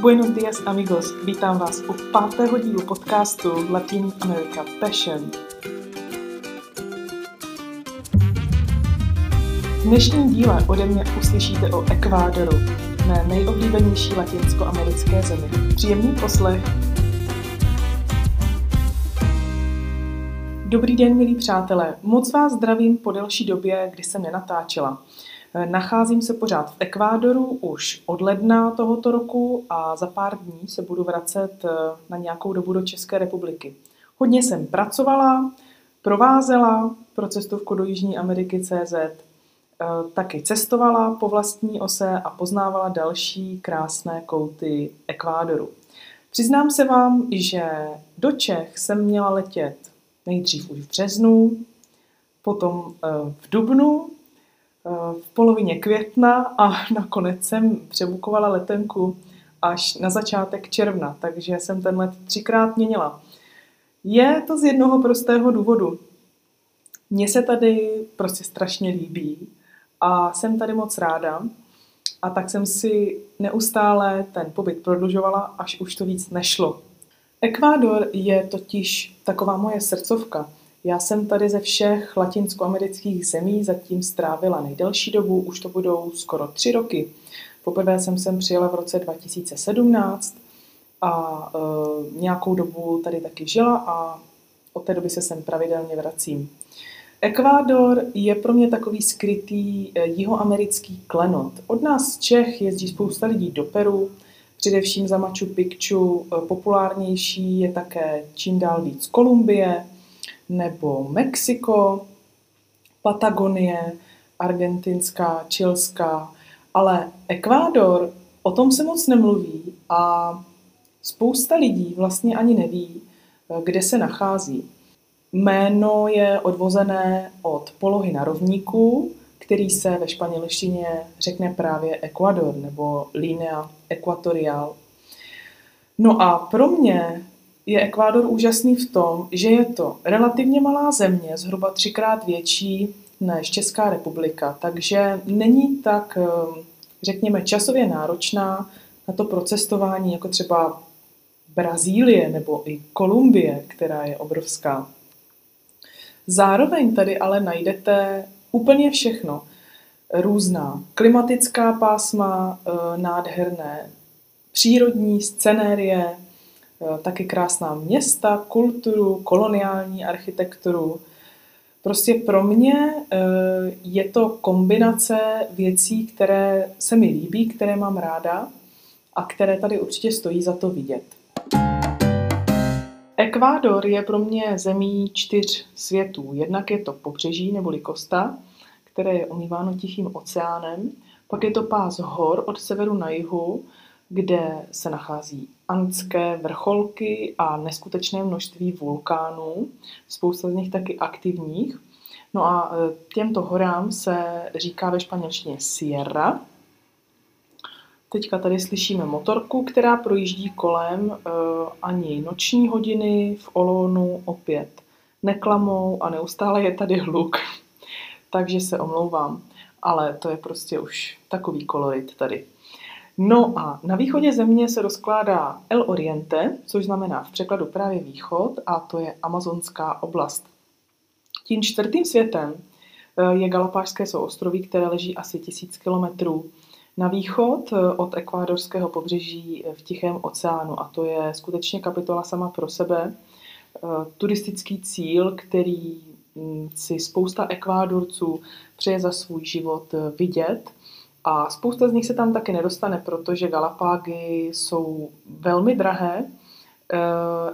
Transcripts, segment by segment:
Buenos dias amigos, vítám vás u pátého dílu podcastu Latin America Passion. V dnešním díle ode mě uslyšíte o Ekvádoru, mé nejoblíbenější latinskoamerické zemi. Příjemný poslech. Dobrý den, milí přátelé. Moc vás zdravím po delší době, kdy jsem nenatáčela. Nacházím se pořád v Ekvádoru už od ledna tohoto roku a za pár dní se budu vracet eh, na nějakou dobu do České republiky. Hodně jsem pracovala, provázela pro cestovku do Jižní Ameriky CZ, eh, taky cestovala po vlastní ose a poznávala další krásné kouty Ekvádoru. Přiznám se vám, že do Čech jsem měla letět nejdřív už v březnu, potom eh, v dubnu v polovině května a nakonec jsem přebukovala letenku až na začátek června, takže jsem ten let třikrát měnila. Je to z jednoho prostého důvodu. Mně se tady prostě strašně líbí a jsem tady moc ráda. A tak jsem si neustále ten pobyt prodlužovala, až už to víc nešlo. Ekvádor je totiž taková moje srdcovka. Já jsem tady ze všech latinskoamerických zemí zatím strávila nejdelší dobu, už to budou skoro tři roky. Poprvé jsem sem přijela v roce 2017 a e, nějakou dobu tady taky žila a od té doby se sem pravidelně vracím. Ekvádor je pro mě takový skrytý e, jihoamerický klenot. Od nás z Čech jezdí spousta lidí do Peru, především za Machu Picchu. E, populárnější je také čím dál víc Kolumbie, nebo Mexiko, Patagonie, argentinská, čilská, ale Ekvádor, o tom se moc nemluví a spousta lidí vlastně ani neví, kde se nachází. Jméno je odvozené od polohy na rovníku, který se ve španělštině řekne právě Ecuador nebo linea equatorial. No a pro mě je Ekvádor úžasný v tom, že je to relativně malá země, zhruba třikrát větší než Česká republika, takže není tak, eh, řekněme, časově náročná na to procestování jako třeba Brazílie nebo i Kolumbie, která je obrovská. Zároveň tady ale najdete úplně všechno. Různá klimatická pásma, eh, nádherné přírodní scenérie, taky krásná města, kulturu, koloniální architekturu. Prostě pro mě eh, je to kombinace věcí, které se mi líbí, které mám ráda a které tady určitě stojí za to vidět. Ekvádor je pro mě zemí čtyř světů. Jednak je to pobřeží neboli Kosta, které je omýváno Tichým oceánem. Pak je to pás hor od severu na jihu, kde se nachází andské vrcholky a neskutečné množství vulkánů, spousta z nich taky aktivních. No a e, těmto horám se říká ve španělštině Sierra. Teďka tady slyšíme motorku, která projíždí kolem e, ani noční hodiny v Olonu opět neklamou a neustále je tady hluk. Takže se omlouvám, ale to je prostě už takový kolorit tady. No a na východě země se rozkládá El Oriente, což znamená v překladu právě východ, a to je amazonská oblast. Tím čtvrtým světem eh, je Galapášské souostroví, které leží asi tisíc kilometrů na východ eh, od ekvádorského pobřeží v Tichém oceánu a to je skutečně kapitola sama pro sebe. Eh, turistický cíl, který hm, si spousta ekvádorců přeje za svůj život vidět – a spousta z nich se tam taky nedostane, protože Galapágy jsou velmi drahé e,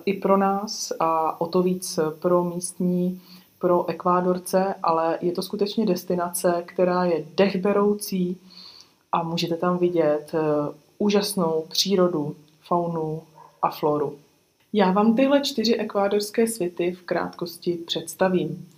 i pro nás a o to víc pro místní, pro Ekvádorce, ale je to skutečně destinace, která je dechberoucí a můžete tam vidět e, úžasnou přírodu, faunu a floru. Já vám tyhle čtyři ekvádorské světy v krátkosti představím.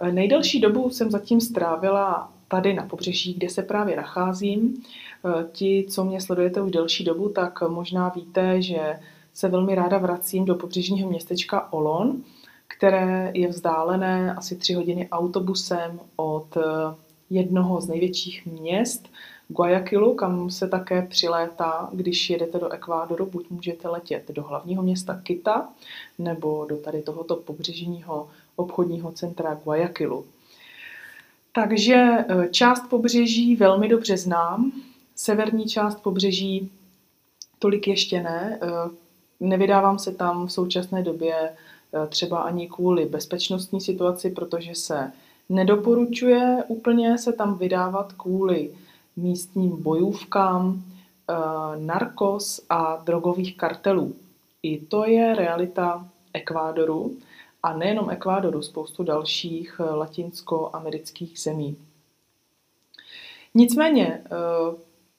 E, nejdelší dobu jsem zatím strávila tady na pobřeží, kde se právě nacházím. Eh, ti, co mě sledujete už delší dobu, tak možná víte, že se velmi ráda vracím do pobřežního městečka Olon, které je vzdálené asi tři hodiny autobusem od eh, jednoho z největších měst Guayaquilu, kam se také přilétá, když jedete do Ekvádoru, buď můžete letět do hlavního města Kita, nebo do tady tohoto pobřežního obchodního centra Guayaquilu. Takže e, část pobřeží velmi dobře znám, severní část pobřeží tolik ještě ne. E, nevydávám se tam v současné době e, třeba ani kvůli bezpečnostní situaci, protože se nedoporučuje úplně se tam vydávat kvůli místním bojůvkám, narkos a drogových kartelů. I to je realita Ekvádoru a nejenom Ekvádoru, spoustu dalších eh, latinskoamerických zemí. Nicméně, eh,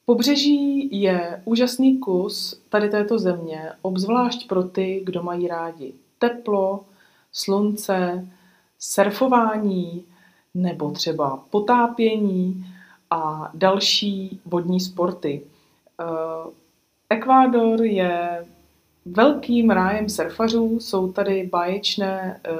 pobřeží je úžasný kus tady této země, obzvlášť pro ty, kdo mají rádi teplo, slunce, surfování nebo třeba potápění a další vodní sporty. Eh, Ekvádor je Velkým rájem surfařů jsou tady báječné eh,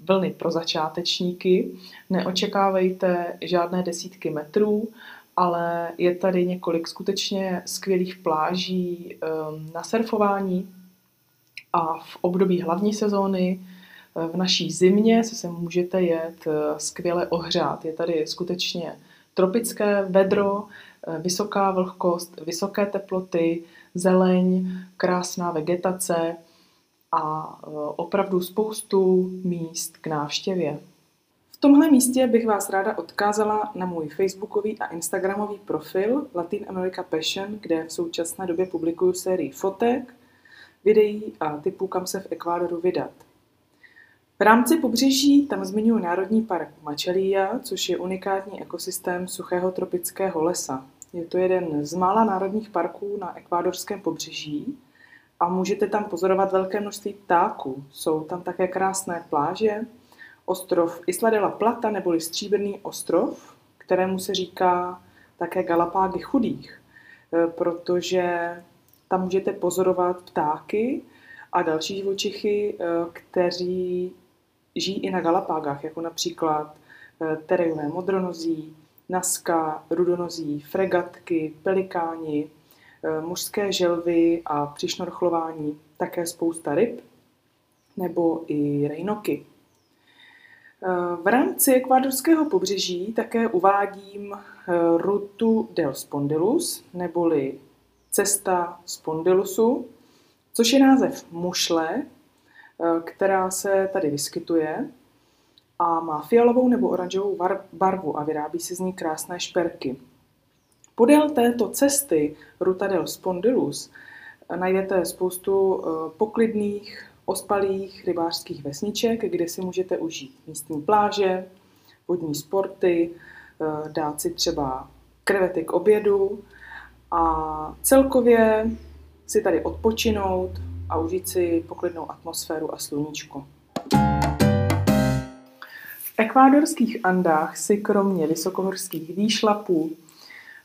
vlny pro začátečníky. Neočekávejte žádné desítky metrů, ale je tady několik skutečně skvělých pláží eh, na surfování a v období hlavní sezóny eh, v naší zimě se se můžete jet skvěle ohřát. Je tady skutečně tropické vedro, vysoká vlhkost, vysoké teploty, zeleň, krásná vegetace a e, opravdu spoustu míst k návštěvě. V tomhle místě bych vás ráda odkázala na můj facebookový a instagramový profil Latin America Passion, kde v současné době publikuju sérii fotek, videí a typů, kam se v Ekvádoru vydat. V rámci pobřeží tam zmiňuji Národní park Machalia, což je unikátní ekosystém suchého tropického lesa. Je to jeden z mála národních parků na ekvádorském pobřeží a můžete tam pozorovat velké množství ptáků. Jsou tam také krásné pláže, ostrov Isla de la Plata neboli Stříbrný ostrov, kterému se říká také Galapágy chudých, e, protože tam můžete pozorovat ptáky a další živočichy, e, kteří žijí i na Galapágách, jako například e, terejové modronozí, naska, rudonozí, fregatky, pelikáni, eh, mužské želvy a při šnorchlování také spousta ryb nebo i rejnoky. Eh, v rámci ekvádorského pobřeží také uvádím eh, rutu del Spondylus, neboli cesta Spondylusu, což je název mušle, která se tady vyskytuje a má fialovou nebo oranžovou barvu a vyrábí se z ní krásné šperky. Podél této cesty Ruta del Spondylus najdete spoustu eh, poklidných, ospalých rybářských vesniček, kde si můžete užít místní pláže, vodní sporty, eh, dát si třeba krevety k obědu a celkově si tady odpočinout a užít si poklidnou atmosféru a sluníčko ekvádorských Andách si kromě vysokohorských výšlapů,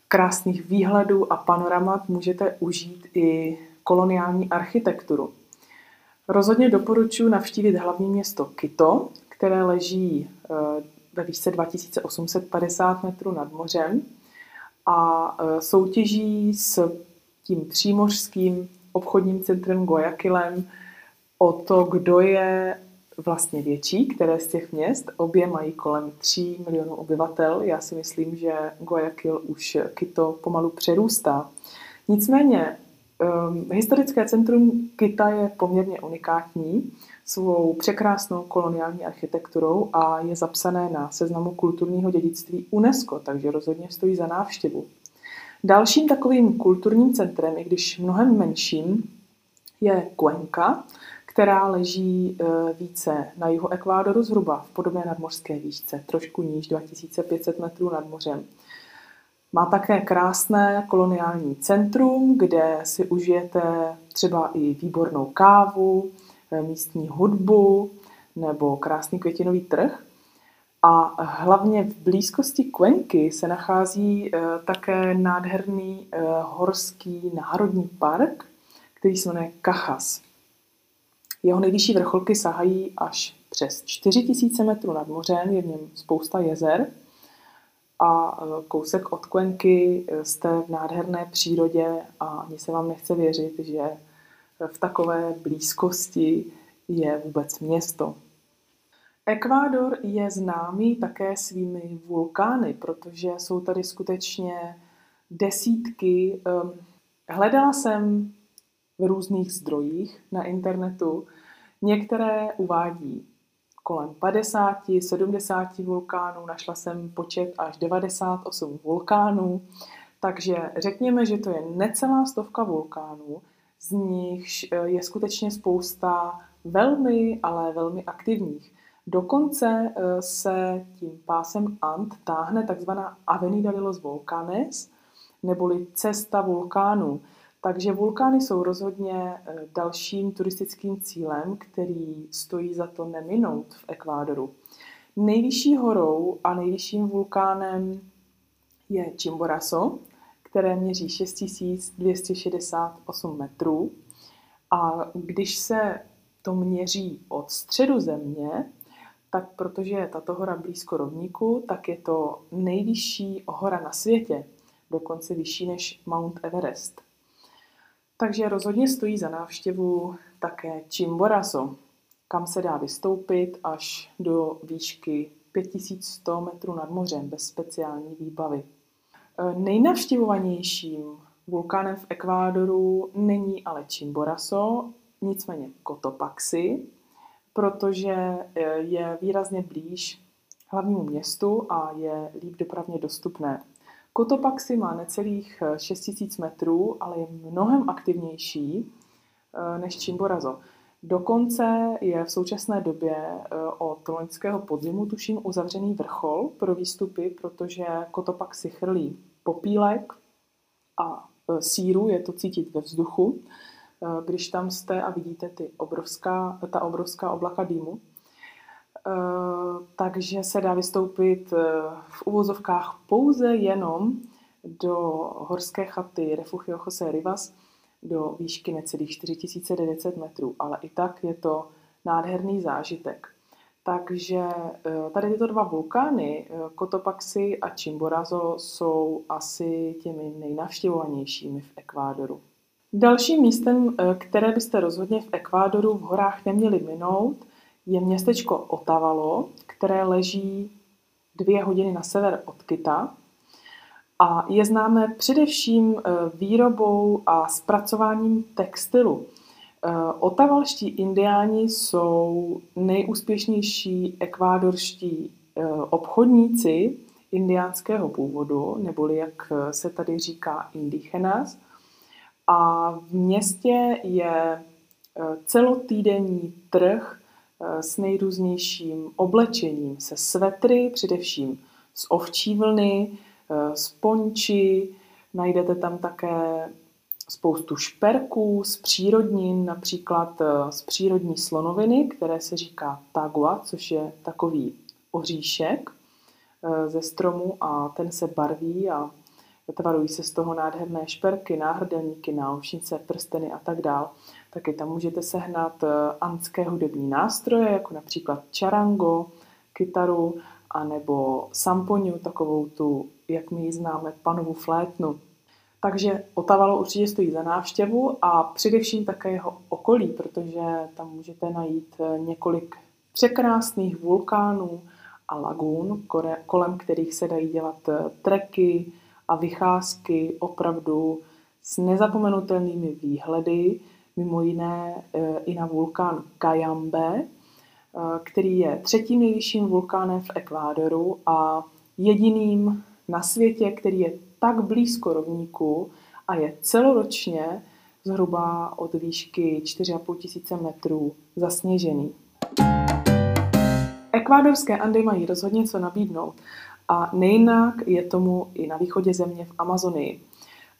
krásných výhledů a panoramat můžete užít i koloniální architekturu. Rozhodně doporučuji navštívit hlavní město Quito, které leží eh, ve výšce 2850 metrů nad mořem a eh, soutěží s tím přímořským obchodním centrem Guayaquilem o to, kdo je vlastně větší, které z těch měst. Obě mají kolem 3 milionů obyvatel. Já si myslím, že Guayaquil už Quito pomalu přerůstá. Nicméně um, historické centrum Kita je poměrně unikátní svou překrásnou koloniální architekturou a je zapsané na seznamu kulturního dědictví UNESCO, takže rozhodně stojí za návštěvu. Dalším takovým kulturním centrem, i když mnohem menším, je Cuenca, která leží e, více na jihu Ekvádoru, zhruba v podobné nadmořské výšce, trošku níž 2500 metrů nad mořem. Má také krásné koloniální centrum, kde si užijete třeba i výbornou kávu, e, místní hudbu nebo krásný květinový trh. A hlavně v blízkosti Cuenky se nachází e, také nádherný horský národní park, který se jmenuje Cajas. Jeho nejvyšší vrcholky sahají až přes 4000 metrů nad mořem, je v něm spousta jezer a kousek od Kwenky jste v nádherné přírodě a ani se vám nechce věřit, že v takové blízkosti je vůbec město. Ekvádor je známý také svými vulkány, protože jsou tady skutečně desítky. Ehm, hledala jsem v různých zdrojích na internetu. Některé uvádí kolem 50, 70 vulkánů, našla jsem počet až 98 vulkánů, takže řekněme, že to je necelá stovka vulkánů, z nichž eh, je skutečně spousta velmi, ale velmi aktivních. Dokonce eh, se tím pásem Ant táhne takzvaná Avenida de los Volcanes, neboli cesta vulkánů. Takže vulkány jsou rozhodně eh, dalším turistickým cílem, který stojí za to neminout v Ekvádoru. Nejvyšší horou a nejvyšším vulkánem je Chimborazo, které měří 6268 metrů. A když se to měří od středu země, tak protože je tato hora blízko rovníku, tak je to nejvyšší hora na světě, dokonce vyšší než Mount Everest. Takže rozhodně stojí za návštěvu také Chimborazo, kam se dá vystoupit až do výšky 5100 metrů nad mořem bez speciální výbavy. E, nejnavštěvovanějším vulkánem v Ekvádoru není ale Chimborazo, nicméně Cotopaxi, protože e, je výrazně blíž hlavnímu městu a je líp dopravně dostupné. Cotopaxi má necelých 6000 eh, metrů, ale je mnohem aktivnější eh, než Chimborazo. Dokonce je v současné době eh, od loňského podzimu, tuším, uzavřený vrchol pro výstupy, protože Cotopaxi chrlí popílek a síru, je to cítit ve vzduchu. Když tam jste a vidíte ty obrovská, ta obrovská oblaka dýmu, takže se dá vystoupit eh, v uvozovkách pouze jenom do horské chaty Refugio José Rivas do výšky necelých 4900 metrů, ale i tak je to nádherný zážitek. Takže eh, tady tyto dva vulkány, Cotopaxi a Chimborazo, jsou asi těmi nejnavštěvovanějšími v Ekvádoru. Dalším místem, které byste rozhodně v Ekvádoru v horách neměli minout, je městečko Otavalo, které leží dvě hodiny na sever od Kita a je známé především eh, výrobou a zpracováním textilu. Eh, otavalští indiáni jsou nejúspěšnější ekvádorští eh, obchodníci indiánského původu, neboli jak se tady říká indigenas. A v městě je celotýdenní trh s nejrůznějším oblečením, se svetry, především z ovčí vlny, eh, z ponči, najdete tam také spoustu šperků z přírodnin, například eh, z přírodní slonoviny, které se říká tagua, což je takový oříšek ze stromu a ten se barví a tvarují se z toho nádherné šperky, náhrdelníky, náušnice, prsteny a tak dále. Taky tam můžete sehnat eh, antské hudební nástroje, jako například čarango, kytaru, anebo samponiu, takovou tu, jak my ji známe, panovu flétnu. Takže Otavalo určitě stojí za návštěvu a především také jeho okolí, protože tam můžete najít eh, několik překrásných vulkánů a lagún, kolem kterých se dají dělat eh, treky a vycházky opravdu s nezapomenutelnými výhledy, mimo jiné e, i na vulkán Cayambe, e, který je třetím nejvyšším vulkánem v Ekvádoru a jediným na světě, který je tak blízko rovníku a je celoročně zhruba od výšky 4,5 tisíce metrů zasněžený. Ekvádorské Andy mají rozhodně co nabídnout a nejinak je tomu i na východě země v Amazonii.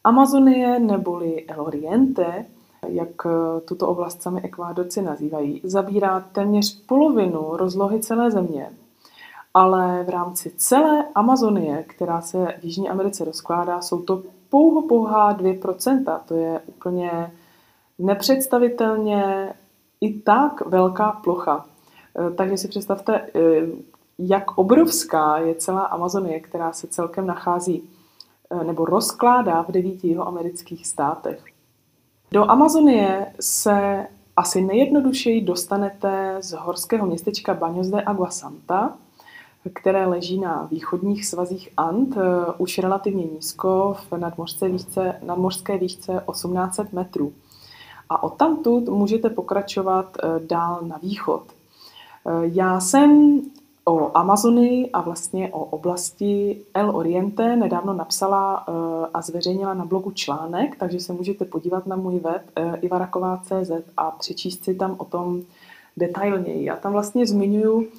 Amazonie neboli El Oriente jak eh, tuto oblast sami ekvádorci nazývají, zabírá téměř polovinu rozlohy celé země. Ale v rámci celé Amazonie, která se v Jižní Americe rozkládá, jsou to pouho pouhá 2%. To je úplně nepředstavitelně i tak velká plocha. Eh, takže si představte, eh, jak obrovská je celá Amazonie, která se celkem nachází nebo rozkládá v devíti jeho amerických státech. Do Amazonie se asi nejjednodušeji dostanete z horského městečka Baños de Agua Santa, které leží na východních svazích And, eh, už relativně nízko v nadmořské výšce, nadmořské výšce 1800 metrů. A odtamtud můžete pokračovat eh, dál na východ. Eh, já jsem o Amazonii a vlastně o oblasti El Oriente nedávno napsala a zveřejnila na blogu článek, takže se můžete podívat na můj web ivaraková.cz a přečíst si tam o tom detailněji. Já tam vlastně zmiňuji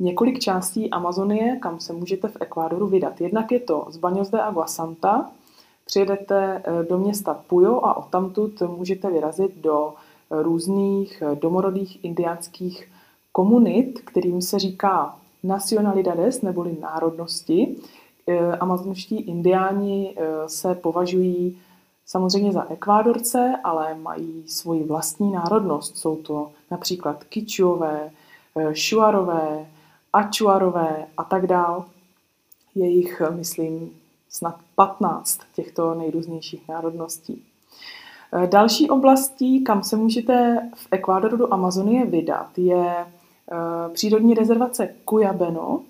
několik částí Amazonie, kam se můžete v Ekvádoru vydat. Jednak je to z Baños de Agua Santa, přijedete eh, do města Puyo a odtamtud můžete vyrazit do eh, různých eh, domorodých indiánských komunit, kterým se říká nacionalidades neboli národnosti. Amazonští indiáni se považují samozřejmě za ekvádorce, ale mají svoji vlastní národnost. Jsou to například Kičuové, Šuarové, Ačuarové a tak dál. Je jich, myslím, snad 15 těchto nejrůznějších národností. Další oblastí, kam se můžete v Ekvádoru do Amazonie vydat, je přírodní rezervace Cuyabeno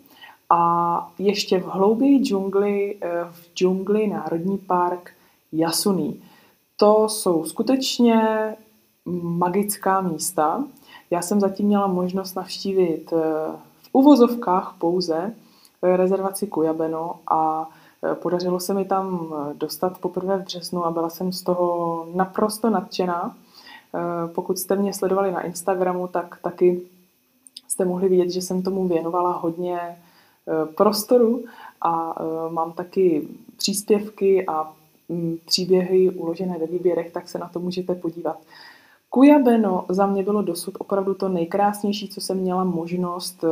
a ještě v hlouběji džungli, e, v džungli Národní park Yasuní. To jsou skutečně magická místa. Já jsem zatím měla možnost navštívit uvozovkách pouze rezervaci Kujabeno a podařilo se mi tam dostat poprvé v březnu a byla jsem z toho naprosto nadšená. Pokud jste mě sledovali na Instagramu, tak taky jste mohli vidět, že jsem tomu věnovala hodně prostoru a mám taky příspěvky a příběhy uložené ve výběrech, tak se na to můžete podívat. Kujabeno za mě bylo dosud opravdu to nejkrásnější, co jsem měla možnost eh,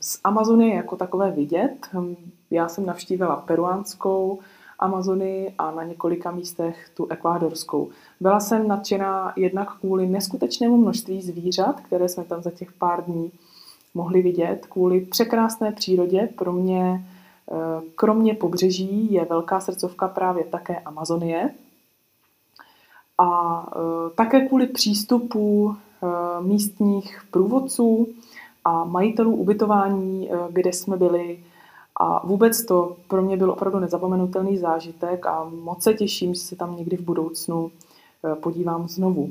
z Amazonie jako takové vidět. Hm, já jsem navštívila peruánskou Amazonii a na několika místech tu ekvádorskou. Byla jsem nadšená jednak kvůli neskutečnému množství zvířat, které jsme tam za těch pár dní mohli vidět, kvůli překrásné přírodě. Pro mě, eh, kromě pobřeží, je velká srdcovka právě také Amazonie, a e, také kvůli přístupu e, místních průvodců a majitelů ubytování, kde jsme byli. A vůbec to pro mě byl opravdu nezapomenutelný zážitek a moc se těším, že se tam někdy v budoucnu podívám znovu.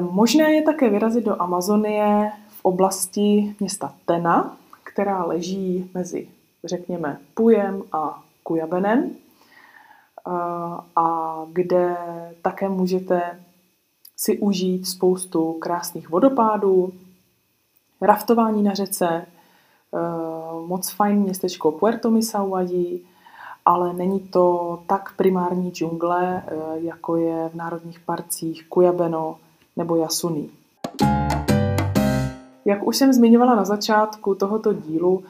Možné je také vyrazit do Amazonie oblasti města Tena, která leží mezi, řekněme, Pujem a Kujabenem a kde také můžete si užít spoustu krásných vodopádů, raftování na řece, e, moc fajn městečko Puerto Misauadí, ale není to tak primární džungle, e, jako je v národních parcích Cuyabeno nebo Yasuní. Jak už jsem zmiňovala na začátku tohoto dílu,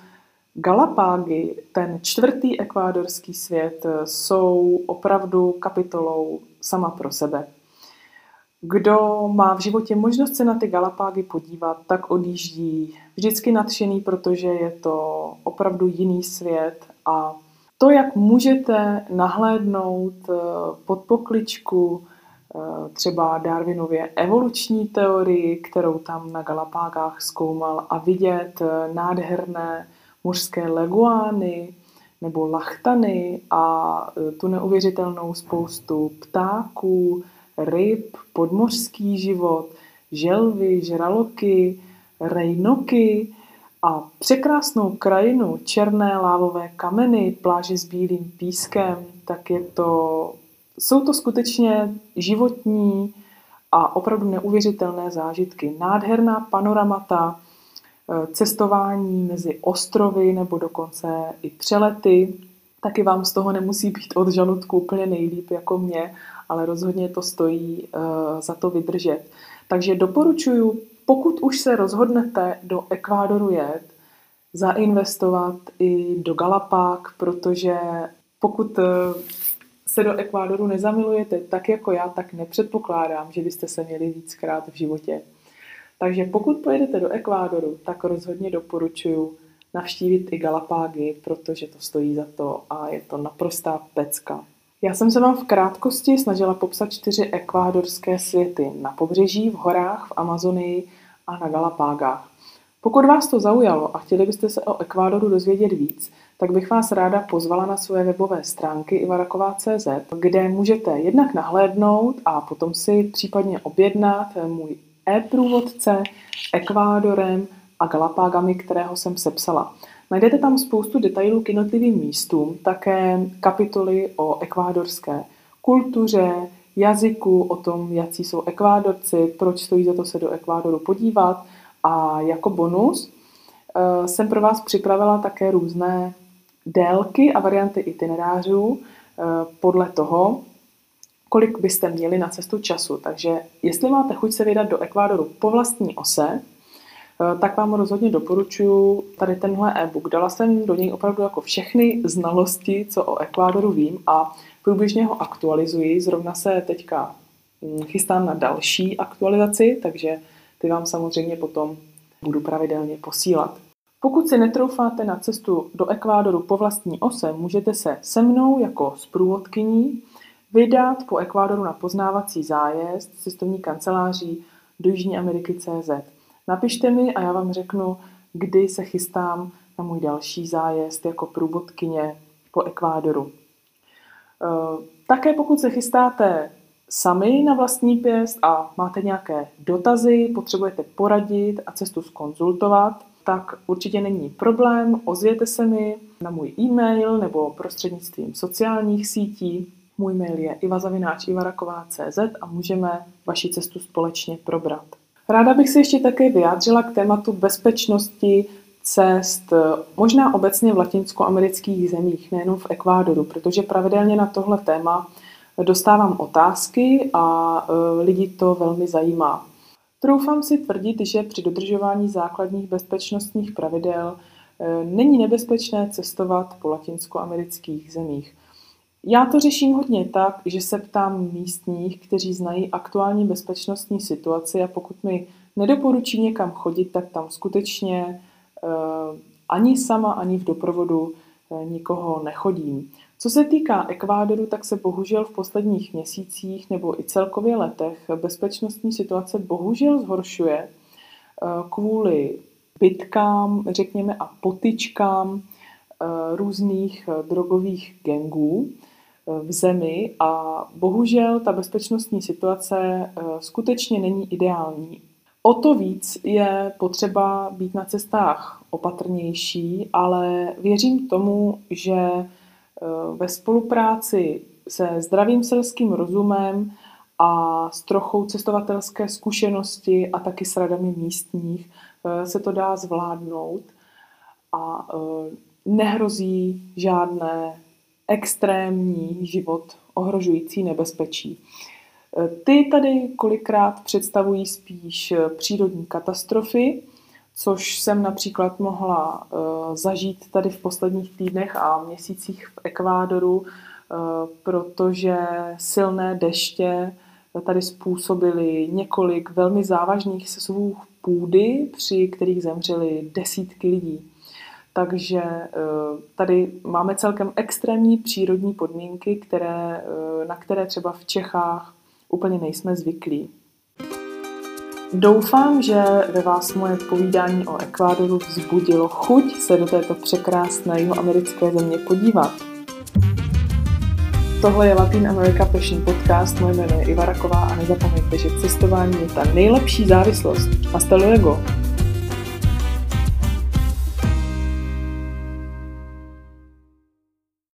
Galapágy, ten čtvrtý ekvádorský svět, jsou opravdu kapitolou sama pro sebe. Kdo má v životě možnost se na ty Galapágy podívat, tak odjíždí vždycky nadšený, protože je to opravdu jiný svět a to, jak můžete nahlédnout eh, pod pokličku třeba Darwinově evoluční teorii, kterou tam na Galapágách zkoumal a vidět eh, nádherné mořské leguány nebo lachtany a e, tu neuvěřitelnou spoustu ptáků, ryb, podmořský život, želvy, žraloky, rejnoky a překrásnou krajinu, černé lávové kameny, pláže s bílým pískem, tak je to, jsou to skutečně životní a opravdu neuvěřitelné zážitky. Nádherná panoramata, Eh, cestování mezi ostrovy nebo dokonce i přelety. Taky vám z toho nemusí být od žaludku úplně nejlíp jako mě, ale rozhodně to stojí uh, za to vydržet. Takže doporučuji, pokud už se rozhodnete do Ekvádoru jet, zainvestovat i do Galapák, protože pokud eh, se do Ekvádoru nezamilujete tak jako já, tak nepředpokládám, že byste se měli víckrát v životě takže pokud pojedete do Ekvádoru, tak rozhodně doporučuji navštívit i Galapágy, protože to stojí za to a je to naprostá pecka. Já jsem se vám v krátkosti snažila popsat čtyři ekvádorské světy na pobřeží, v horách, v Amazonii a na Galapágách. Pokud vás to zaujalo a chtěli byste se o Ekvádoru dozvědět víc, tak bych vás ráda pozvala na své webové stránky ivaraková.cz, kde můžete jednak nahlédnout a potom si případně objednat můj e-průvodce Ekvádorem a Galapágami, kterého jsem sepsala. Najdete tam spoustu detailů k jednotlivým místům, také kapitoly o ekvádorské kultuře, jazyku, o tom, jaký jsou ekvádorci, proč stojí za to se do Ekvádoru podívat. A jako bonus eh, jsem pro vás připravila také různé délky a varianty itinerářů eh, podle toho, kolik byste měli na cestu času. Takže jestli máte chuť se vydat do Ekvádoru po vlastní ose, Eh, tak vám rozhodně doporučuji tady tenhle e-book. Dala jsem do něj opravdu jako všechny znalosti, co o Ekvádoru vím a průběžně ho aktualizuji. Zrovna se teďka hm, chystám na další aktualizaci, takže ty vám samozřejmě potom budu pravidelně posílat. Pokud si netroufáte na cestu do Ekvádoru po vlastní ose, můžete se se mnou jako zprůvodkyní vydat po Ekvádoru na poznávací zájezd cestovní kanceláří do Jižní Ameriky CZ. Napište mi a já vám řeknu, kdy se chystám na můj další zájezd jako průvodkyně po Ekvádoru. Eh, také pokud se chystáte sami na vlastní pěst a máte nějaké dotazy, potřebujete poradit a cestu skonzultovat, tak určitě není problém, ozvěte se mi na můj e-mail nebo prostřednictvím sociálních sítí. Můj mail je ivazavináč.ivaraková.cz a můžeme vaši cestu společně probrat. Ráda bych se ještě také vyjádřila k tématu bezpečnosti cest, možná obecně v latinskoamerických zemích, nejenom v Ekvádoru, protože pravidelně na tohle téma dostávám otázky a e, lidi to velmi zajímá. Troufám si tvrdit, že při dodržování základních bezpečnostních pravidel e, není nebezpečné cestovat po latinskoamerických zemích. Já to řeším hodně tak, že se ptám místních, kteří znají aktuální bezpečnostní situaci a pokud mi nedoporučí někam chodit, tak tam skutečně uh, ani sama, ani v doprovodu uh, nikoho nechodím. Co se týká Ekvádoru, tak se bohužel v posledních měsících nebo i celkově letech bezpečnostní situace bohužel zhoršuje uh, kvůli bitkám, řekněme, a potyčkám různých drogových gangů v zemi a bohužel ta bezpečnostní situace eh, skutečně není ideální. O to víc je potřeba být na cestách opatrnější, ale věřím tomu, že eh, ve spolupráci se zdravým selským rozumem a s trochou cestovatelské zkušenosti a taky s radami místních eh, se to dá zvládnout a nehrozí žádné extrémní život ohrožující nebezpečí. Ty tady kolikrát představují spíš přírodní katastrofy, což jsem například mohla eh, zažít tady v posledních týdnech a měsících v Ekvádoru, eh, protože silné deště tady způsobily několik velmi závažných sesuvů půdy, při kterých zemřely desítky lidí. Takže eh, tady máme celkem extrémní přírodní podmínky, které, na které třeba v Čechách úplně nejsme zvyklí. Doufám, že ve vás moje povídání o Ekvádoru vzbudilo chuť se do této překrásné jihoamerické země podívat. Tohle je Latin America Passion Podcast, moje jméno je Iva Raková a nezapomeňte, že cestování je ta nejlepší závislost. Hasta luego!